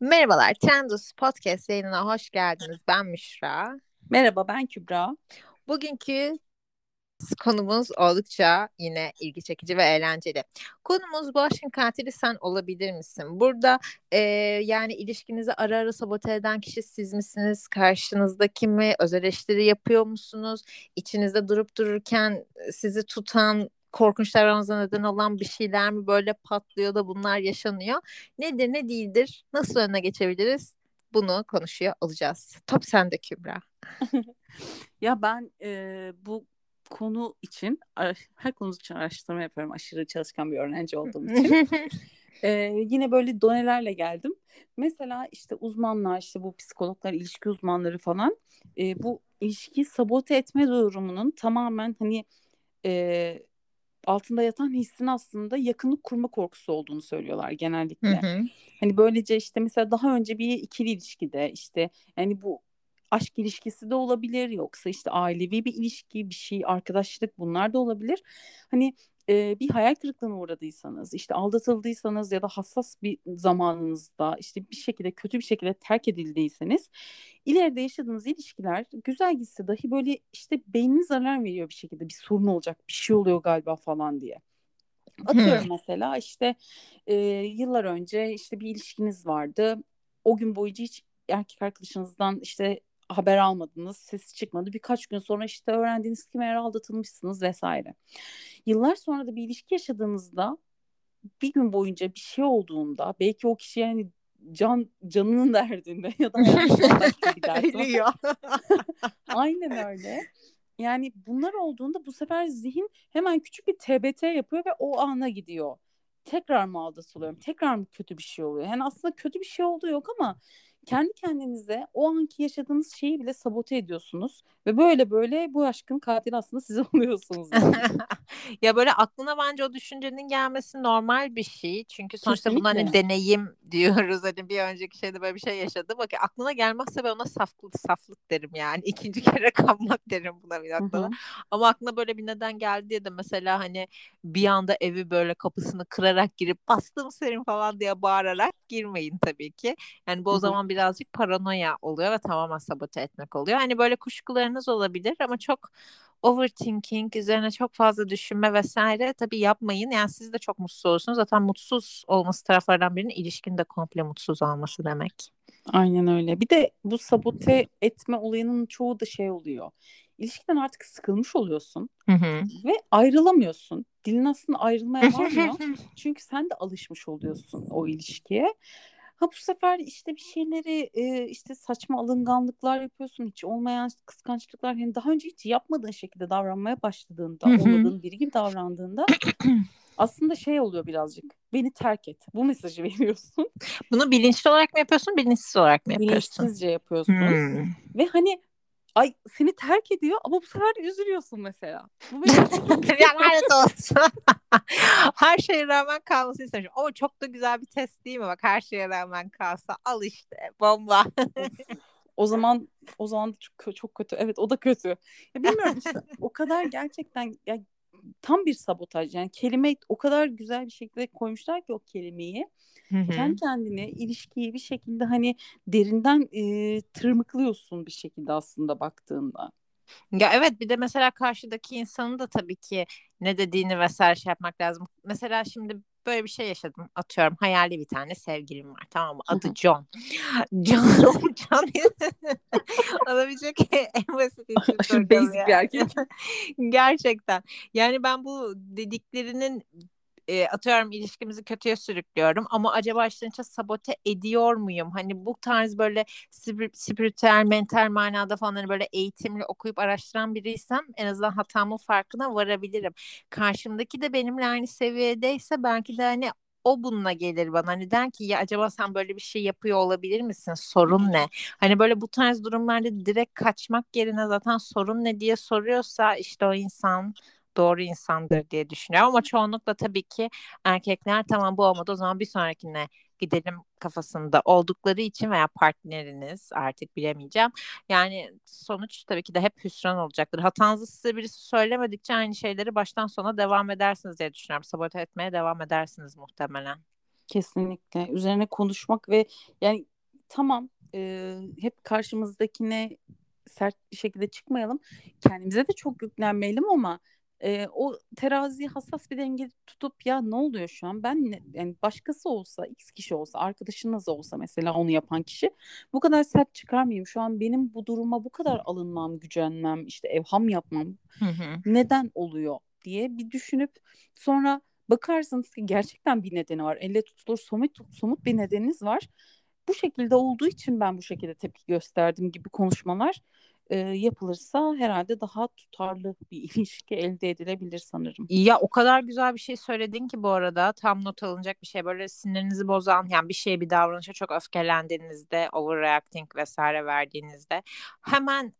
Merhabalar, Trendus Podcast yayınına hoş geldiniz. Ben Müşra. Merhaba, ben Kübra. Bugünkü konumuz oldukça yine ilgi çekici ve eğlenceli. Konumuz bu aşkın katili sen olabilir misin? Burada e, yani ilişkinizi ara ara sabote eden kişi siz misiniz? Karşınızdaki mi? Öz eleştiri yapıyor musunuz? İçinizde durup dururken sizi tutan korkunç davranmanıza neden olan bir şeyler mi böyle patlıyor da bunlar yaşanıyor? Nedir ne değildir? Nasıl önüne geçebiliriz? Bunu konuşuyor olacağız. Top sende Kübra. ya ben e, bu konu için her konu için araştırma yapıyorum. Aşırı çalışkan bir öğrenci olduğum için. ee, yine böyle donelerle geldim. Mesela işte uzmanlar, işte bu psikologlar, ilişki uzmanları falan e, bu ilişkiyi sabote etme durumunun tamamen hani e, altında yatan hissin aslında yakınlık kurma korkusu olduğunu söylüyorlar genellikle. Hı hı. Hani böylece işte mesela daha önce bir ikili ilişkide işte yani bu aşk ilişkisi de olabilir yoksa işte ailevi bir ilişki bir şey arkadaşlık bunlar da olabilir. Hani e, bir hayal kırıklığına uğradıysanız işte aldatıldıysanız ya da hassas bir zamanınızda işte bir şekilde kötü bir şekilde terk edildiyseniz ileride yaşadığınız ilişkiler güzel gitse dahi böyle işte beyniniz alarm veriyor bir şekilde bir sorun olacak bir şey oluyor galiba falan diye. Atıyorum hmm. mesela işte e, yıllar önce işte bir ilişkiniz vardı. O gün boyunca hiç erkek arkadaşınızdan işte haber almadınız, ses çıkmadı. Birkaç gün sonra işte öğrendiğiniz ki meğer aldatılmışsınız vesaire. Yıllar sonra da bir ilişki yaşadığınızda bir gün boyunca bir şey olduğunda belki o kişi yani can canının derdinde ya da Ölüyor. Aynen öyle. Yani bunlar olduğunda bu sefer zihin hemen küçük bir TBT yapıyor ve o ana gidiyor. Tekrar mı aldatılıyorum? Tekrar mı kötü bir şey oluyor? Yani aslında kötü bir şey olduğu yok ama kendi kendinize o anki yaşadığınız şeyi bile sabote ediyorsunuz ve böyle böyle bu aşkın katili aslında siz oluyorsunuz. Yani. ya böyle aklına bence o düşüncenin gelmesi normal bir şey. Çünkü sonuçta Kesinlikle. buna hani deneyim diyoruz. Hani bir önceki şeyde böyle bir şey yaşadı. Bak aklına gelmezse ben ona saflık, saflık derim yani. ikinci kere kanmak derim buna bir noktada. Ama aklına böyle bir neden geldi diye de mesela hani bir anda evi böyle kapısını kırarak girip bastım senin falan diye bağırarak girmeyin tabii ki. Yani bu o zaman birazcık paranoya oluyor ve tamamen sabote etmek oluyor. Hani böyle kuşkularınız olabilir ama çok overthinking, üzerine çok fazla düşünme vesaire tabii yapmayın. Yani siz de çok mutsuz olursunuz. Zaten mutsuz olması taraflardan birinin ilişkin de komple mutsuz olması demek. Aynen öyle. Bir de bu sabote etme olayının çoğu da şey oluyor. İlişkiden artık sıkılmış oluyorsun hı hı. ve ayrılamıyorsun. Dilin aslında ayrılmaya varmıyor. Çünkü sen de alışmış oluyorsun o ilişkiye. Ha bu sefer işte bir şeyleri e, işte saçma alınganlıklar yapıyorsun hiç olmayan kıskançlıklar yani daha önce hiç yapmadığın şekilde davranmaya başladığında olmadığın biri gibi davrandığında aslında şey oluyor birazcık beni terk et bu mesajı veriyorsun. Bunu bilinçli olarak mı yapıyorsun bilinçsiz olarak mı yapıyorsun? Bilinçsizce yapıyorsun hmm. ve hani ay seni terk ediyor ama bu sefer üzülüyorsun mesela. Bu benim lanet olsun. her şeye rağmen kalması istemişim. Ama çok da güzel bir test değil mi? Bak her şeye rağmen kalsa al işte bomba. o zaman o zaman çok, çok kötü. Evet o da kötü. Ya bilmiyorum işte o kadar gerçekten ya tam bir sabotaj. Yani kelime o kadar güzel bir şekilde koymuşlar ki o kelimeyi. Hı-hı. Kendi kendine ilişkiyi bir şekilde hani derinden e, tırmıklıyorsun bir şekilde aslında baktığında. Ya evet bir de mesela karşıdaki insanın da tabii ki ne dediğini vesaire şey yapmak lazım. Mesela şimdi böyle bir şey yaşadım. Atıyorum hayali bir tane sevgilim var tamam mı? Adı John. John, John olabilecek en basit Aşırı basic bir erkek. Gerçekten. Yani ben bu dediklerinin e, atıyorum ilişkimizi kötüye sürüklüyorum ama acaba içten içe sabote ediyor muyum? Hani bu tarz böyle spiritüel, mental manada falan hani böyle eğitimli okuyup araştıran biriysem en azından hatamın farkına varabilirim. Karşımdaki de benimle aynı seviyedeyse belki de hani o bununla gelir bana. Hani der ki ya acaba sen böyle bir şey yapıyor olabilir misin? Sorun ne? Hani böyle bu tarz durumlarda direkt kaçmak yerine zaten sorun ne diye soruyorsa işte o insan doğru insandır diye düşünüyorum ama çoğunlukla tabii ki erkekler tamam bu olmadı o zaman bir sonrakine gidelim kafasında oldukları için veya partneriniz artık bilemeyeceğim. Yani sonuç tabii ki de hep hüsran olacaktır. Hatanızı size birisi söylemedikçe aynı şeyleri baştan sona devam edersiniz diye düşünüyorum. Sabote etmeye devam edersiniz muhtemelen. Kesinlikle. Üzerine konuşmak ve yani tamam e, hep karşımızdakine sert bir şekilde çıkmayalım. Kendimize de çok yüklenmeyelim ama e, o teraziyi hassas bir denge tutup ya ne oluyor şu an? Ben ne, yani başkası olsa x kişi olsa arkadaşınız olsa mesela onu yapan kişi bu kadar sert çıkarmayayım şu an benim bu duruma bu kadar alınmam gücenmem işte evham yapmam Hı hı. neden oluyor? diye bir düşünüp sonra bakarsınız ki gerçekten bir nedeni var. Elle tutulur somut somut bir nedeniniz var. Bu şekilde olduğu için ben bu şekilde tepki gösterdim gibi konuşmalar e, yapılırsa herhalde daha tutarlı bir ilişki elde edilebilir sanırım. Ya o kadar güzel bir şey söyledin ki bu arada tam not alınacak bir şey böyle sinirinizi bozan yani bir şeye bir davranışa çok öfkelendiğinizde overreacting vesaire verdiğinizde hemen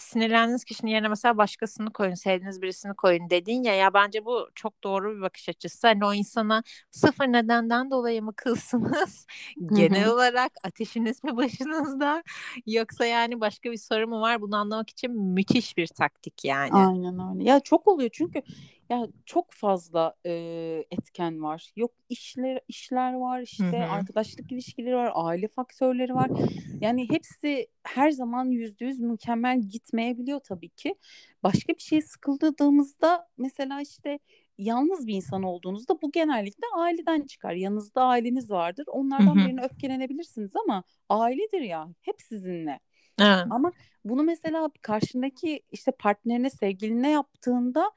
sinirlendiğiniz kişinin yerine mesela başkasını koyun, sevdiğiniz birisini koyun dedin ya ya bence bu çok doğru bir bakış açısı. Hani o insana sıfır nedenden dolayı mı kılsınız? Genel olarak ateşiniz mi başınızda? Yoksa yani başka bir soru mu var? Bunu anlamak için müthiş bir taktik yani. Aynen öyle. Ya çok oluyor çünkü ya çok fazla e, etken var. Yok işler işler var, işte hı. arkadaşlık ilişkileri var, aile faktörleri var. Yani hepsi her zaman yüzde yüz mükemmel gitmeyebiliyor tabii ki. Başka bir şey sıkıldığımızda mesela işte yalnız bir insan olduğunuzda bu genellikle aileden çıkar. Yanınızda aileniz vardır. Onlardan hı. birine öfkelenebilirsiniz ama ailedir ya. Hep sizinle. Evet. Ama bunu mesela karşındaki işte partnerine, sevgiline yaptığında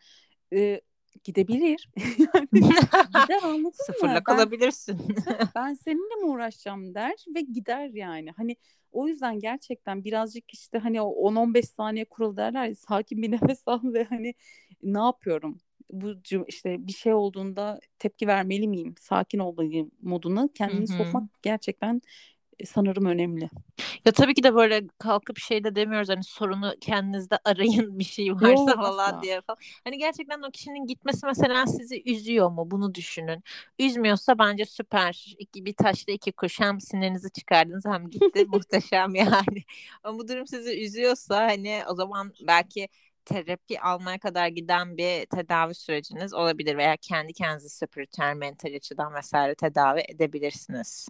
e, gidebilir. Gider anladın mı? Sıfırla Ben kalabilirsin. ben seninle mi uğraşacağım der ve gider yani. Hani o yüzden gerçekten birazcık işte hani o 10-15 saniye kuralı derler ya sakin bir nefes al ve hani ne yapıyorum? Bu işte bir şey olduğunda tepki vermeli miyim? Sakin olmalıyım moduna kendini hı. sokmak gerçekten sanırım önemli. Ya tabii ki de böyle kalkıp şey de demiyoruz hani sorunu kendinizde arayın bir şey varsa Yok falan asla. diye falan. Hani gerçekten o kişinin gitmesi mesela sizi üzüyor mu bunu düşünün. Üzmüyorsa bence süper. İki, bir taşla iki kuş hem sinirinizi çıkardınız hem gitti muhteşem yani. Ama bu durum sizi üzüyorsa hani o zaman belki terapi almaya kadar giden bir tedavi süreciniz olabilir veya kendi kendinizi spiritüel mental açıdan vesaire tedavi edebilirsiniz.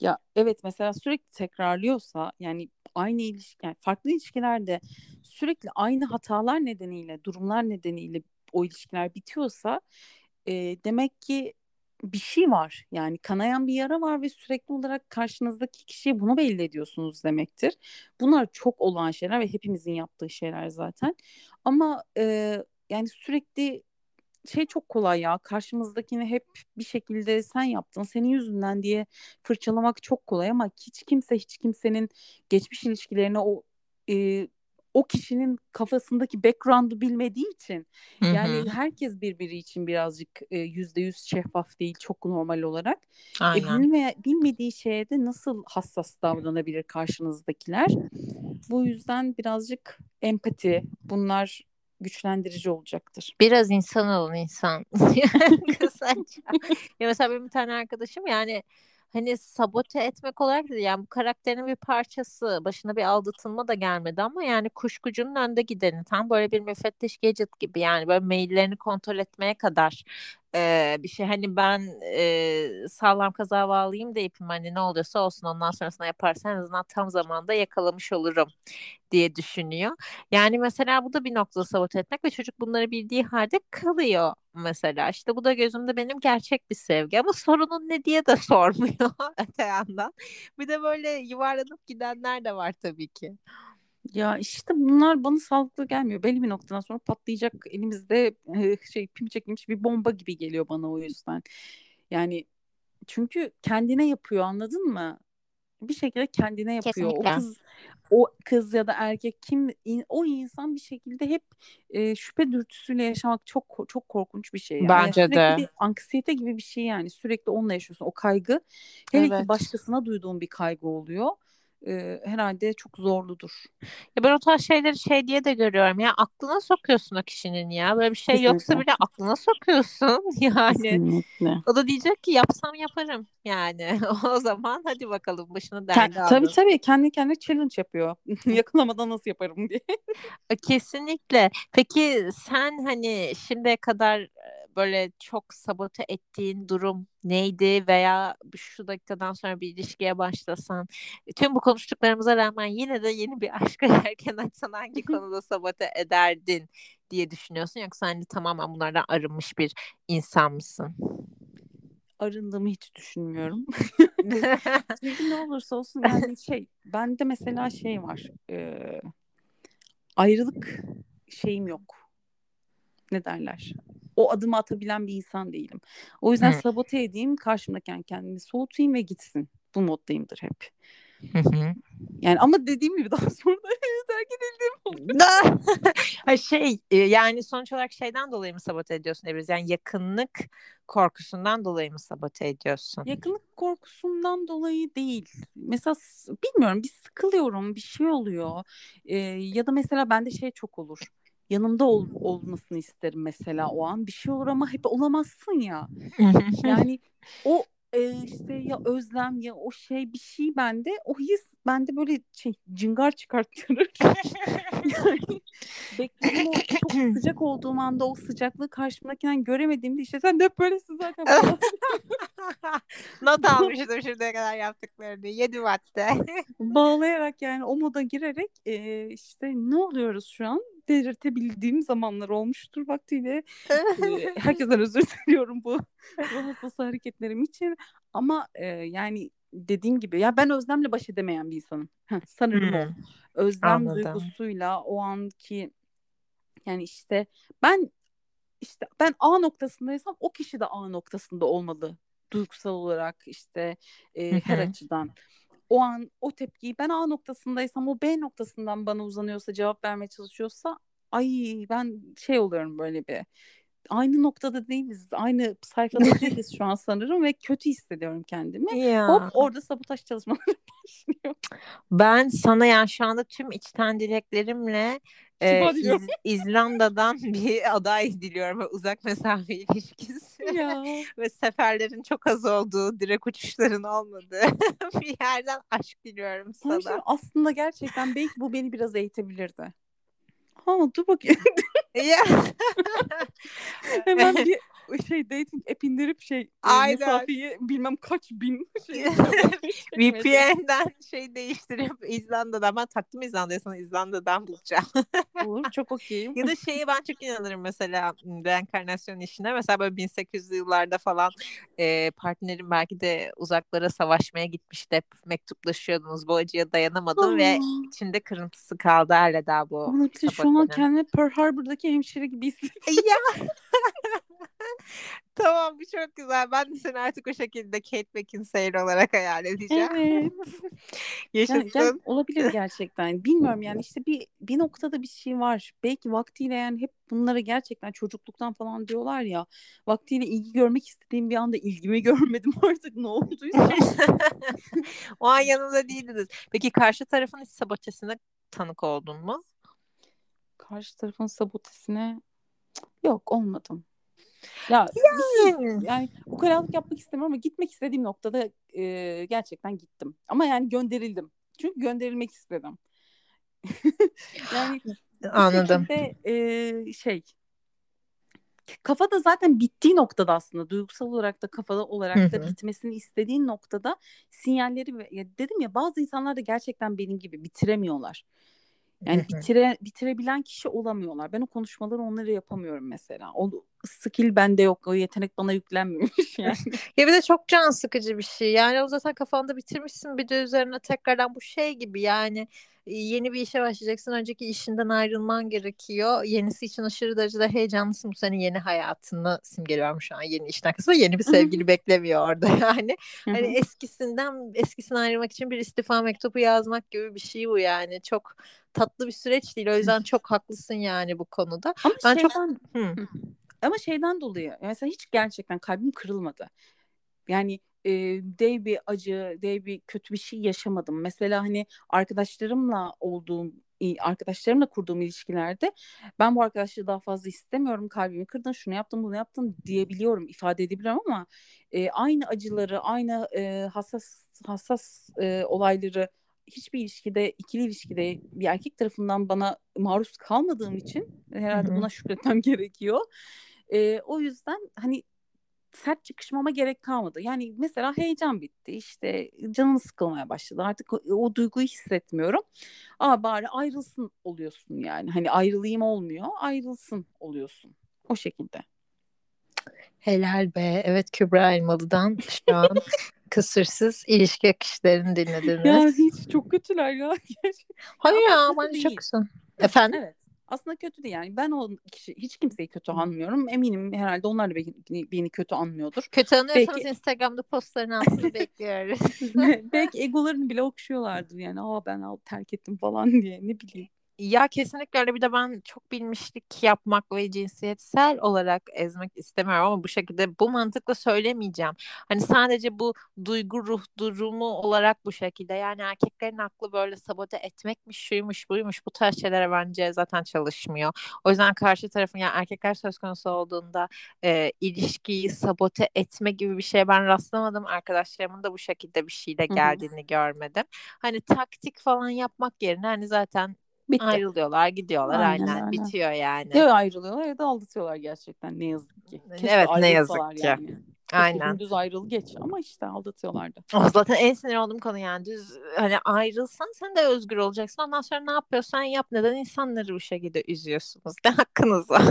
Ya evet mesela sürekli tekrarlıyorsa yani aynı ilişki yani farklı ilişkilerde sürekli aynı hatalar nedeniyle durumlar nedeniyle o ilişkiler bitiyorsa e, demek ki bir şey var yani kanayan bir yara var ve sürekli olarak karşınızdaki kişiye bunu belli ediyorsunuz demektir. Bunlar çok olağan şeyler ve hepimizin yaptığı şeyler zaten ama e, yani sürekli şey çok kolay ya karşımızdakini hep bir şekilde sen yaptın senin yüzünden diye fırçalamak çok kolay ama hiç kimse hiç kimsenin geçmiş ilişkilerine o e, o kişinin kafasındaki background'u bilmediği için Hı yani herkes birbiri için birazcık e, yüzde yüz şeffaf değil çok normal olarak. E, Aynen. bilme, bilmediği şeye de nasıl hassas davranabilir karşınızdakiler? Bu yüzden birazcık empati bunlar güçlendirici olacaktır. Biraz insan olun insan. Kısaca. Ya mesela benim bir tane arkadaşım yani hani sabote etmek olarak değil yani bu karakterin bir parçası başına bir aldatılma da gelmedi ama yani kuşkucunun önde gideni tam böyle bir müfettiş Gadget gibi yani böyle maillerini kontrol etmeye kadar e, bir şey hani ben e, sağlam kaza bağlayayım deyip hani ne oluyorsa olsun ondan sonrasında yaparsan en azından tam zamanda yakalamış olurum diye düşünüyor. Yani mesela bu da bir noktada sabote etmek ve çocuk bunları bildiği halde kalıyor mesela. İşte bu da gözümde benim gerçek bir sevgi ama sorunun ne diye de sormuyor öte yandan. Bir de böyle yuvarlanıp gidenler de var tabii ki. Ya işte bunlar bana sağlıklı gelmiyor. Belli bir noktadan sonra patlayacak elimizde e, şey pim çekilmiş bir bomba gibi geliyor bana o yüzden. Yani çünkü kendine yapıyor anladın mı? Bir şekilde kendine yapıyor. O Kesinlikle. kız o kız ya da erkek kim in- o insan bir şekilde hep e, şüphe dürtüsüyle yaşamak çok çok korkunç bir şey ya. Yani Bence sürekli de. bir anksiyete gibi bir şey yani. Sürekli onunla yaşıyorsun. O kaygı hele ki Evet. başkasına duyduğun bir kaygı oluyor. E, herhalde çok zorludur. Ya ben o tarz şeyleri şey diye de görüyorum ya aklına sokuyorsun o kişinin ya böyle bir şey yoksa Kesinlikle. bile aklına sokuyorsun yani Kesinlikle. o da diyecek ki yapsam yaparım yani o zaman hadi bakalım başını Ke- derde tabii tabii kendi kendine challenge yapıyor. Yakalamadan nasıl yaparım diye. E, Kesinlikle. Peki sen hani şimdiye kadar böyle çok sabote ettiğin durum neydi veya şu dakikadan sonra bir ilişkiye başlasan tüm bu konuştuklarımıza rağmen yine de yeni bir aşka erken açsan hangi konuda sabote ederdin diye düşünüyorsun yoksa hani tamamen bunlardan arınmış bir insan mısın? Arındığımı hiç düşünmüyorum. Çünkü ne olursa olsun yani şey bende mesela şey var e, ayrılık şeyim yok. Ne derler? O adımı atabilen bir insan değilim. O yüzden Hı. sabote edeyim, karşımdaki kendimi soğutayım ve gitsin. Bu moddayımdır hep. Hı hı. Yani ama dediğim gibi daha sonra da terk edildiğim şey e, yani sonuç olarak şeyden dolayı mı sabote ediyorsun Ebru? Yani yakınlık korkusundan dolayı mı sabote ediyorsun? Yakınlık korkusundan dolayı değil. Mesela bilmiyorum bir sıkılıyorum, bir şey oluyor. Ee, ya da mesela bende şey çok olur. Yanımda ol, olmasını isterim mesela o an. Bir şey olur ama hep olamazsın ya. Yani o e, işte ya özlem ya o şey bir şey bende o his bende böyle şey cıngar çıkarttırır. yani beklediğim o çok sıcak olduğum anda o sıcaklığı karşımdakinden göremediğimde işte sen de hep böylesin zaten. Not almıştım şimdiye kadar yaptıklarını. 7 madde. Bağlayarak yani o moda girerek e, işte ne oluyoruz şu an delirtebildiğim zamanlar olmuştur vaktiyle. E, herkesten özür diliyorum bu ruh hastası hareketlerim için. Ama e, yani dediğim gibi ya ben özlemle baş edemeyen bir insanım. Heh, sanırım o. Hmm, Özlem Anladım. duygusuyla o anki yani işte ben işte ben A noktasındaysam o kişi de A noktasında olmalı duygusal olarak işte e, her açıdan. O an o tepkiyi ben A noktasındaysam o B noktasından bana uzanıyorsa cevap vermeye çalışıyorsa ay ben şey oluyorum böyle bir aynı noktada değiliz aynı sayfada değiliz şu an sanırım ve kötü hissediyorum kendimi. Hop Ya. orada sabotaj çalışmaları başlıyor. Ben sana yani şu anda tüm içten dileklerimle e. İz- İzlanda'dan bir aday diliyorum ve uzak mesafe ilişkisi ya. ve seferlerin çok az olduğu, direkt uçuşların olmadığı bir yerden aşk diliyorum Sana mi? aslında gerçekten belki bu beni biraz eğitebilirdi. Ha dur bakayım. Ya. Hemen bir şey dating app indirip şey e, Aynen. mesafeyi bilmem kaç bin şey VPN'den şey değiştirip İzlanda'dan ben taktım İzlanda'ya sana İzlanda'dan bulacağım. olur çok okeyim. Ya da şeye ben çok inanırım mesela reenkarnasyon işine. Mesela böyle 1800'lü yıllarda falan e, partnerim belki de uzaklara savaşmaya gitmişti. Hep mektuplaşıyordunuz. Bu acıya dayanamadım ve içinde kırıntısı kaldı hala daha bu şu an kendimi Pearl Harbor'daki hemşire gibi hissediyorum. Ya. Tamam bu çok güzel. Ben de seni artık o şekilde Kate Beckinsale olarak hayal edeceğim. Evet. Yani, Yaşasın. gel- olabilir gerçekten. Bilmiyorum yani işte bir bir noktada bir şey var. Belki vaktiyle yani hep bunlara gerçekten çocukluktan falan diyorlar ya. Vaktiyle ilgi görmek istediğim bir anda ilgimi görmedim artık ne olduysa. o an yanında değildiniz. Peki karşı tarafın hiç sabotesine tanık oldun mu? Karşı tarafın sabotesine yok olmadım. Ya bir şey yani ukalalık yapmak istemiyorum ama gitmek istediğim noktada e, gerçekten gittim. Ama yani gönderildim. Çünkü gönderilmek istedim. yani Anladım. şekilde e, şey kafada zaten bittiği noktada aslında duygusal olarak da kafada olarak da bitmesini istediğin noktada sinyalleri ve ya dedim ya bazı insanlar da gerçekten benim gibi bitiremiyorlar. Yani bitire bitirebilen kişi olamıyorlar. Ben o konuşmaları onları yapamıyorum mesela. O skill bende yok. O yetenek bana yüklenmemiş yani. Ya bir de çok can sıkıcı bir şey. Yani o zaten kafanda bitirmişsin bir de üzerine tekrardan bu şey gibi yani e, yeni bir işe başlayacaksın. Önceki işinden ayrılman gerekiyor. Yenisi için aşırı derecede heyecanlısın. Bu senin yeni hayatını simgeliyorum şu an. Yeni işten kısmı yeni bir sevgili beklemiyor orada yani. Hani eskisinden eskisinden ayrılmak için bir istifa mektubu yazmak gibi bir şey bu yani. Çok tatlı bir süreç değil. O yüzden çok haklısın yani bu konuda. Ama Ben çok şeyden Hı. Ama şeyden dolayı mesela hiç gerçekten kalbim kırılmadı. Yani e, dev bir acı, dev bir kötü bir şey yaşamadım. Mesela hani arkadaşlarımla olduğum arkadaşlarımla kurduğum ilişkilerde ben bu arkadaşlığı daha fazla istemiyorum. Kalbimi kırdın, şunu yaptın, bunu yaptın diyebiliyorum, ifade edebiliyorum ama e, aynı acıları, aynı e, hassas hassas e, olayları hiçbir ilişkide, ikili ilişkide bir erkek tarafından bana maruz kalmadığım için herhalde buna şükretmem gerekiyor. E, o yüzden hani sert çıkışmama gerek kalmadı. Yani mesela heyecan bitti işte canım sıkılmaya başladı artık o, o duyguyu hissetmiyorum. Aa bari ayrılsın oluyorsun yani hani ayrılayım olmuyor ayrılsın oluyorsun o şekilde. Helal be. Evet Kübra Elmalı'dan şu an kısırsız ilişki akışlarını dinlediniz. Ya hiç çok kötüler ya. Hayır Ama ya çok güzel. Efendim? Evet. Aslında kötü değil yani. Ben o kişi hiç kimseyi kötü anmıyorum. Eminim herhalde onlar da beni, beni kötü anmıyordur. Kötü anlıyorsanız Belki- Instagram'da postların altını bekliyoruz. Belki egolarını bile okşuyorlardır yani. Aa ben al terk ettim falan diye ne bileyim. Ya kesinlikle öyle bir de ben çok bilmişlik yapmak ve cinsiyetsel olarak ezmek istemiyorum ama bu şekilde bu mantıkla söylemeyeceğim. Hani sadece bu duygu ruh durumu olarak bu şekilde yani erkeklerin aklı böyle sabote etmekmiş şuymuş buymuş bu tarz şeylere bence zaten çalışmıyor. O yüzden karşı tarafın yani erkekler söz konusu olduğunda e, ilişkiyi sabote etme gibi bir şeye ben rastlamadım. Arkadaşlarımın da bu şekilde bir şeyle geldiğini görmedim. Hani taktik falan yapmak yerine hani zaten Bitti. ayrılıyorlar gidiyorlar Aynen aynen, öyle. bitiyor yani. Ya ayrılıyorlar ya da aldatıyorlar gerçekten ne yazık ki. Keşke Evet, ne yazık ki. Yani. Aynen. Gündüz ayrıl geç ama işte aldatıyorlardı. O zaten en sinir olduğum konu yani düz hani ayrılsan sen de özgür olacaksın. Ondan sonra ne yapıyorsan yap. Neden insanları bu şekilde üzüyorsunuz? Ne hakkınız var?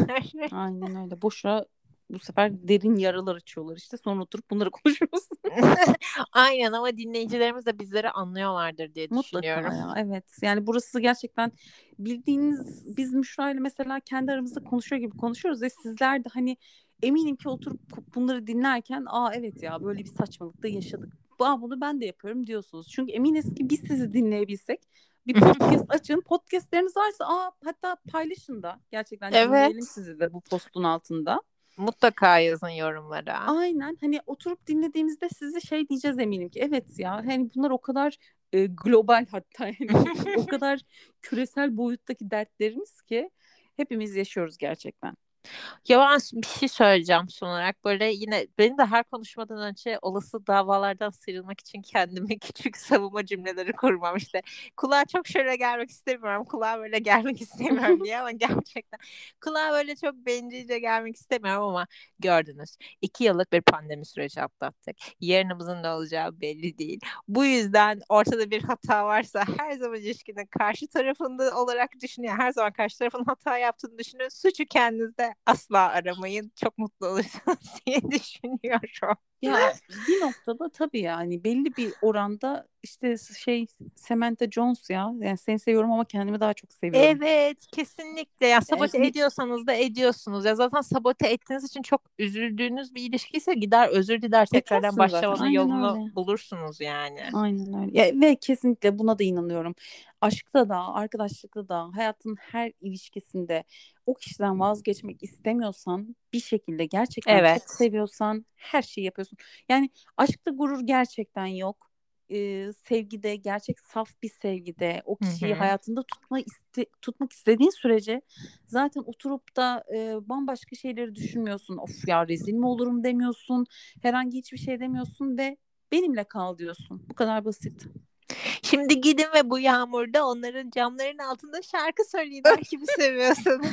Aynen öyle. Boşuna bu sefer derin yaralar açıyorlar işte. Sonra oturup bunları konuşuyoruz. Aynen ama dinleyicilerimiz de bizleri anlıyorlardır diye Mutlaka düşünüyorum. ya evet. Yani burası gerçekten bildiğiniz biz Müşra ile mesela kendi aramızda konuşuyor gibi konuşuyoruz ve sizler de hani eminim ki oturup bunları dinlerken aa evet ya böyle bir saçmalıkta yaşadık. Aa, bunu ben de yapıyorum diyorsunuz. Çünkü eminiz ki biz sizi dinleyebilsek bir podcast açın. Podcastleriniz varsa aa hatta paylaşın da. Gerçekten Evet. dinleyelim sizi de bu postun altında. Mutlaka yazın yorumlara. Aynen hani oturup dinlediğimizde sizi şey diyeceğiz eminim ki evet ya hani bunlar o kadar e, global hatta yani o kadar küresel boyuttaki dertlerimiz ki hepimiz yaşıyoruz gerçekten. Ya ben bir şey söyleyeceğim son olarak. Böyle yine benim de her konuşmadan önce olası davalardan sıyrılmak için kendime küçük savunma cümleleri kurmam işte. Kulağa çok şöyle gelmek istemiyorum. Kulağa böyle gelmek istemiyorum diye ama gerçekten. Kulağa böyle çok bencilce gelmek istemiyorum ama gördünüz. iki yıllık bir pandemi süreci atlattık. Yarınımızın ne olacağı belli değil. Bu yüzden ortada bir hata varsa her zaman ilişkinin karşı tarafında olarak düşünün. Her zaman karşı tarafın hata yaptığını düşünün. Suçu kendinizde asla aramayın. Çok mutlu olursunuz diye düşünüyorum. Ya bir noktada tabii yani belli bir oranda işte şey Samantha Jones ya yani seni seviyorum ama kendimi daha çok seviyorum. Evet kesinlikle ya sabote Evet. ediyorsanız da ediyorsunuz ya zaten sabote ettiğiniz için çok üzüldüğünüz bir ilişkiyse gider özür diler tekrardan Edersin zaten, başlamanın yolunu öyle. bulursunuz yani. Aynen öyle. Ya, ve kesinlikle buna da inanıyorum. Aşkta da, arkadaşlıkta da, hayatın her ilişkisinde o kişiden vazgeçmek istemiyorsan, bir şekilde gerçekten Evet. çok seviyorsan her şeyi yapıyorsun. Yani aşkta gurur gerçekten yok. Ee, sevgide, gerçek saf bir sevgide o kişiyi hı. hayatında tutma iste, tutmak istediğin sürece zaten oturup da e, bambaşka şeyleri düşünmüyorsun. Of ya rezil mi olurum demiyorsun. Herhangi hiçbir şey demiyorsun ve benimle kal diyorsun. Bu kadar basit. Şimdi gidin ve bu yağmurda onların camlarının altında şarkı söyleyin. Ben kimi seviyorsunuz.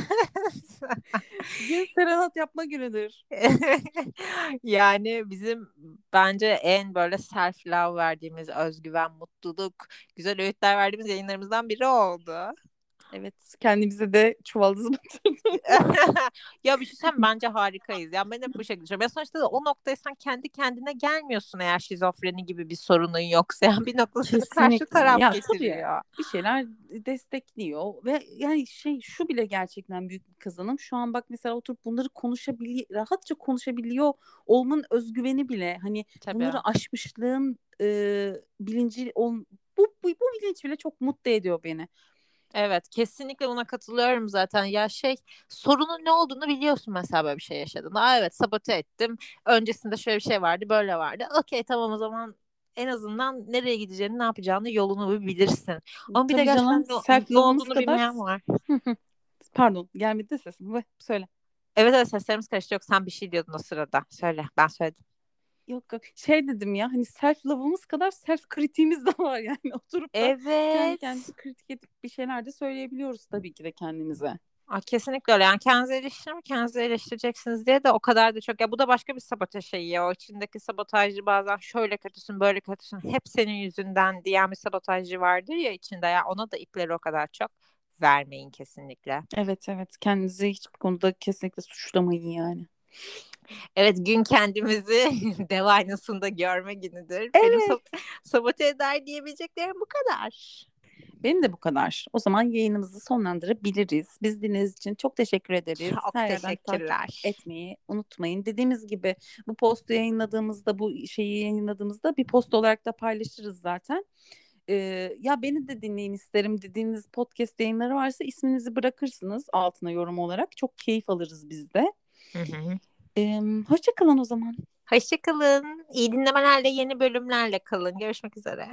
Bugün serenat yapma günüdür. yani bizim bence en böyle self love verdiğimiz özgüven, mutluluk, güzel öğütler verdiğimiz yayınlarımızdan biri oldu. Evet kendimize de çuvaldızı batırdık. ya bir şey mi? bence harikayız. Ya ben hep bu şekilde düşünüyorum. Ya sonuçta da o noktaya sen kendi kendine gelmiyorsun eğer şizofreni gibi bir sorunun yoksa. Yani bir noktada seni karşı taraf Ya getiriyor. bir şeyler destekliyor ve yani şey şu bile gerçekten büyük bir kazanım. Şu an bak mesela oturup bunları konuşabiliyor, rahatça konuşabiliyor olmanın özgüveni bile hani Tabii. bunları aşmışlığın e, bilinci ol, bu, bu bu bilinç bile çok mutlu ediyor beni. Evet kesinlikle buna katılıyorum zaten. Ya şey sorunun ne olduğunu biliyorsun mesela böyle bir şey yaşadın. Aa evet sabote ettim. Öncesinde şöyle bir şey vardı böyle vardı. Okey tamam o zaman en azından nereye gideceğini ne yapacağını yolunu bir bilirsin. Ama bir de Tabii gerçekten canım, ne, ne olduğunu kadar- bilmeyen var. Pardon gelmedi de sesim. Söyle. Evet evet seslerimiz karıştı. Yok sen bir şey diyordun o sırada. Söyle ben söyledim. Yok yok. Şey dedim ya hani self love'ımız kadar self kritiğimiz de var yani. Oturup da kendi Evet. kendimizi kritik edip bir şeyler de söyleyebiliyoruz tabii ki de kendimize. Aa, kesinlikle öyle. Yani kendinizi eleştirin kendinizi eleştireceksiniz diye de o kadar da çok. Ya bu da başka bir sabotaj şeyi ya. O içindeki sabotajcı bazen şöyle kötüsün böyle kötüsün hep senin yüzünden diyen bir sabotajcı vardır ya içinde. Ya ona da ipleri o kadar çok vermeyin kesinlikle. Evet evet kendinizi hiçbir konuda kesinlikle suçlamayın yani. Evet gün kendimizi dev aynasında görme günüdür. Benim Evet. sab- sabote eder diyebileceklerim bu kadar. Benim de bu kadar. O zaman yayınımızı sonlandırabiliriz. Biz dinlediğiniz için çok teşekkür ederiz. Çok Her teşekkürler. etmeyi unutmayın. Dediğimiz gibi bu postu yayınladığımızda bu şeyi yayınladığımızda bir post olarak da paylaşırız zaten. Ee, ya beni de dinleyin isterim dediğiniz podcast yayınları varsa isminizi bırakırsınız altına yorum olarak. Çok keyif alırız biz de. Hı hı. Ee, hoşça kalın o zaman. Hoşçakalın. İyi dinlemelerle yeni bölümlerle kalın. Görüşmek üzere.